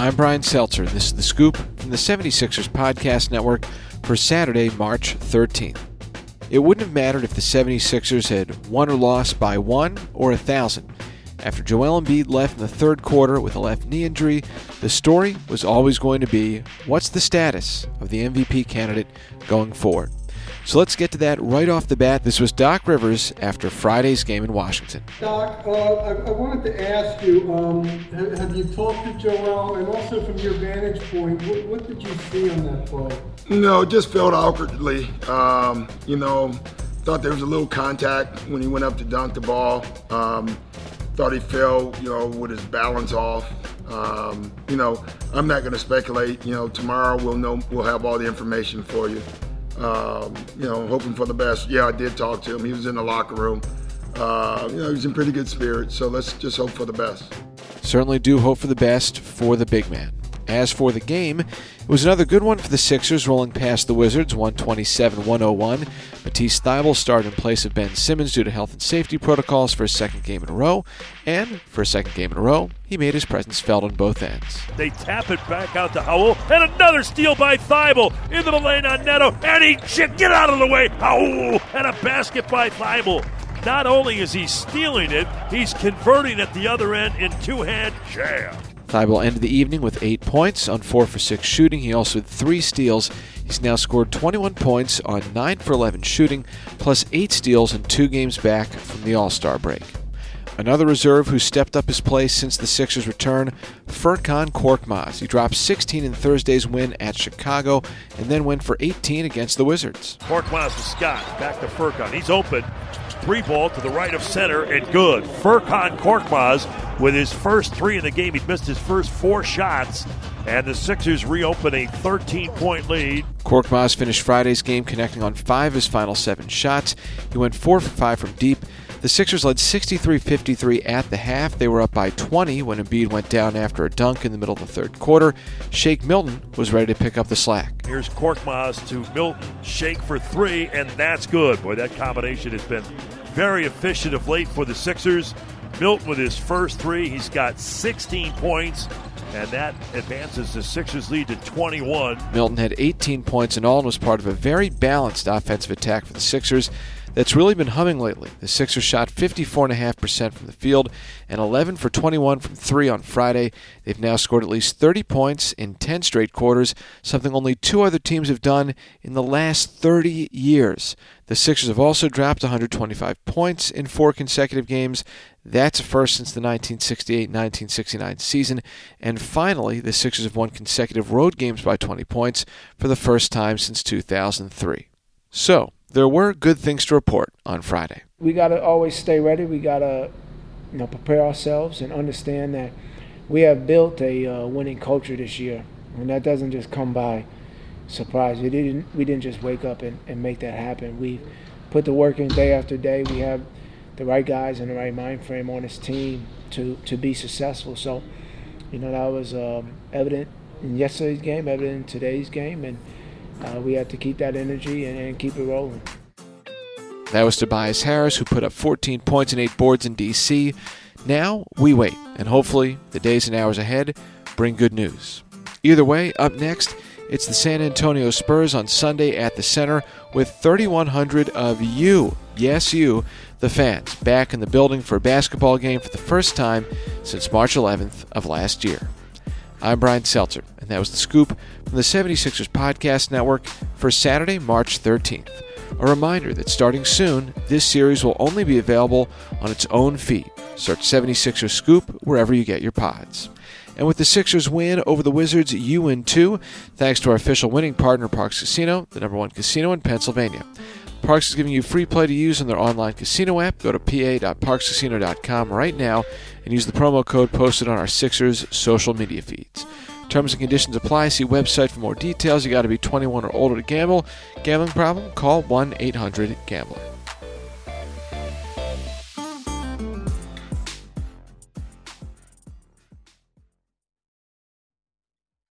I'm Brian Seltzer. and This is The Scoop from the 76ers Podcast Network for Saturday, March 13th. It wouldn't have mattered if the 76ers had won or lost by one or a thousand. After Joel Embiid left in the third quarter with a left knee injury, the story was always going to be what's the status of the MVP candidate going forward? So let's get to that right off the bat. This was Doc Rivers after Friday's game in Washington. Doc, uh, I, I, wanted to ask you um, have, have, you talked to Joel? And also, from your vantage point, what, what did you see on that play? No, just felt awkwardly. Um, you know, thought there was a little contact when he went up to dunk the ball. Um, thought he fell, you know, with his balance off. Um, you know, I'm not going to speculate. You know, tomorrow we'll know. We'll have all the information for you. Um, you know, hoping for the best. Yeah, I did talk to him. He was in the locker room. Uh, you know, he's in pretty good spirits. So let's just hope for the best. Certainly do hope for the best for the big man. As for the game, it was another good one for the Sixers, rolling past the Wizards 127 101. Matisse Thybulle started in place of Ben Simmons due to health and safety protocols for a second game in a row, and for a second game in a row, he made his presence felt on both ends. They tap it back out to Howard, and another steal by Thybulle into the lane on Neto, and he get out of the way, Howard, and a basket by Thybulle. Not only is he stealing it, he's converting at the other end in two-hand jam. Thybulle ended the evening with eight points on four for six shooting. He also had three steals. He's now scored 21 points on nine for 11 shooting, plus eight steals in two games back from the All Star break. Another reserve who stepped up his play since the Sixers' return, Furkan Korkmaz. He dropped 16 in Thursday's win at Chicago and then went for 18 against the Wizards. Korkmaz to Scott, back to Furkan. He's open. Three ball to the right of center and good. Furkan Korkmaz with his first three in the game. He'd missed his first four shots, and the Sixers reopen a 13 point lead. Korkmaz finished Friday's game connecting on five of his final seven shots. He went four for five from deep. The Sixers led 63 53 at the half. They were up by 20 when Embiid went down after a dunk in the middle of the third quarter. Shake Milton was ready to pick up the slack. Here's Korkmaz to Milton. Shake for three, and that's good. Boy, that combination has been very efficient of late for the Sixers. Milton with his first three, he's got 16 points, and that advances the Sixers' lead to 21. Milton had 18 points in all and was part of a very balanced offensive attack for the Sixers that's really been humming lately. The Sixers shot 54.5% from the field and 11 for 21 from three on Friday. They've now scored at least 30 points in 10 straight quarters, something only two other teams have done in the last 30 years. The Sixers have also dropped 125 points in four consecutive games. That's a first since the 1968 1969 season. And finally, the Sixers have won consecutive road games by 20 points for the first time since 2003. So, there were good things to report on Friday. We got to always stay ready. We got to you know, prepare ourselves and understand that we have built a uh, winning culture this year. And that doesn't just come by surprise. We didn't, we didn't just wake up and, and make that happen. We put the work in day after day. We have the right guys and the right mind frame on this team to, to be successful. So, you know, that was um, evident in yesterday's game, evident in today's game. And uh, we have to keep that energy and, and keep it rolling. That was Tobias Harris, who put up 14 points and 8 boards in D.C. Now we wait, and hopefully the days and hours ahead bring good news. Either way, up next, it's the San Antonio Spurs on Sunday at the Center with 3,100 of you, yes, you, the fans, back in the building for a basketball game for the first time since March 11th of last year. I'm Brian Seltzer, and that was the scoop from the 76ers Podcast Network for Saturday, March 13th. A reminder that starting soon, this series will only be available on its own feed. Search 76ers Scoop wherever you get your pods. And with the Sixers win over the Wizards, you win too, thanks to our official winning partner, Parx Casino, the number one casino in Pennsylvania. Parx is giving you free play to use on their online casino app. Go to pa.parxcasino.com right now and use the promo code posted on our Sixers social media feeds. Terms and conditions apply. See website for more details. You got to be 21 or older to gamble. Gambling problem? Call 1 800 GAMBLER.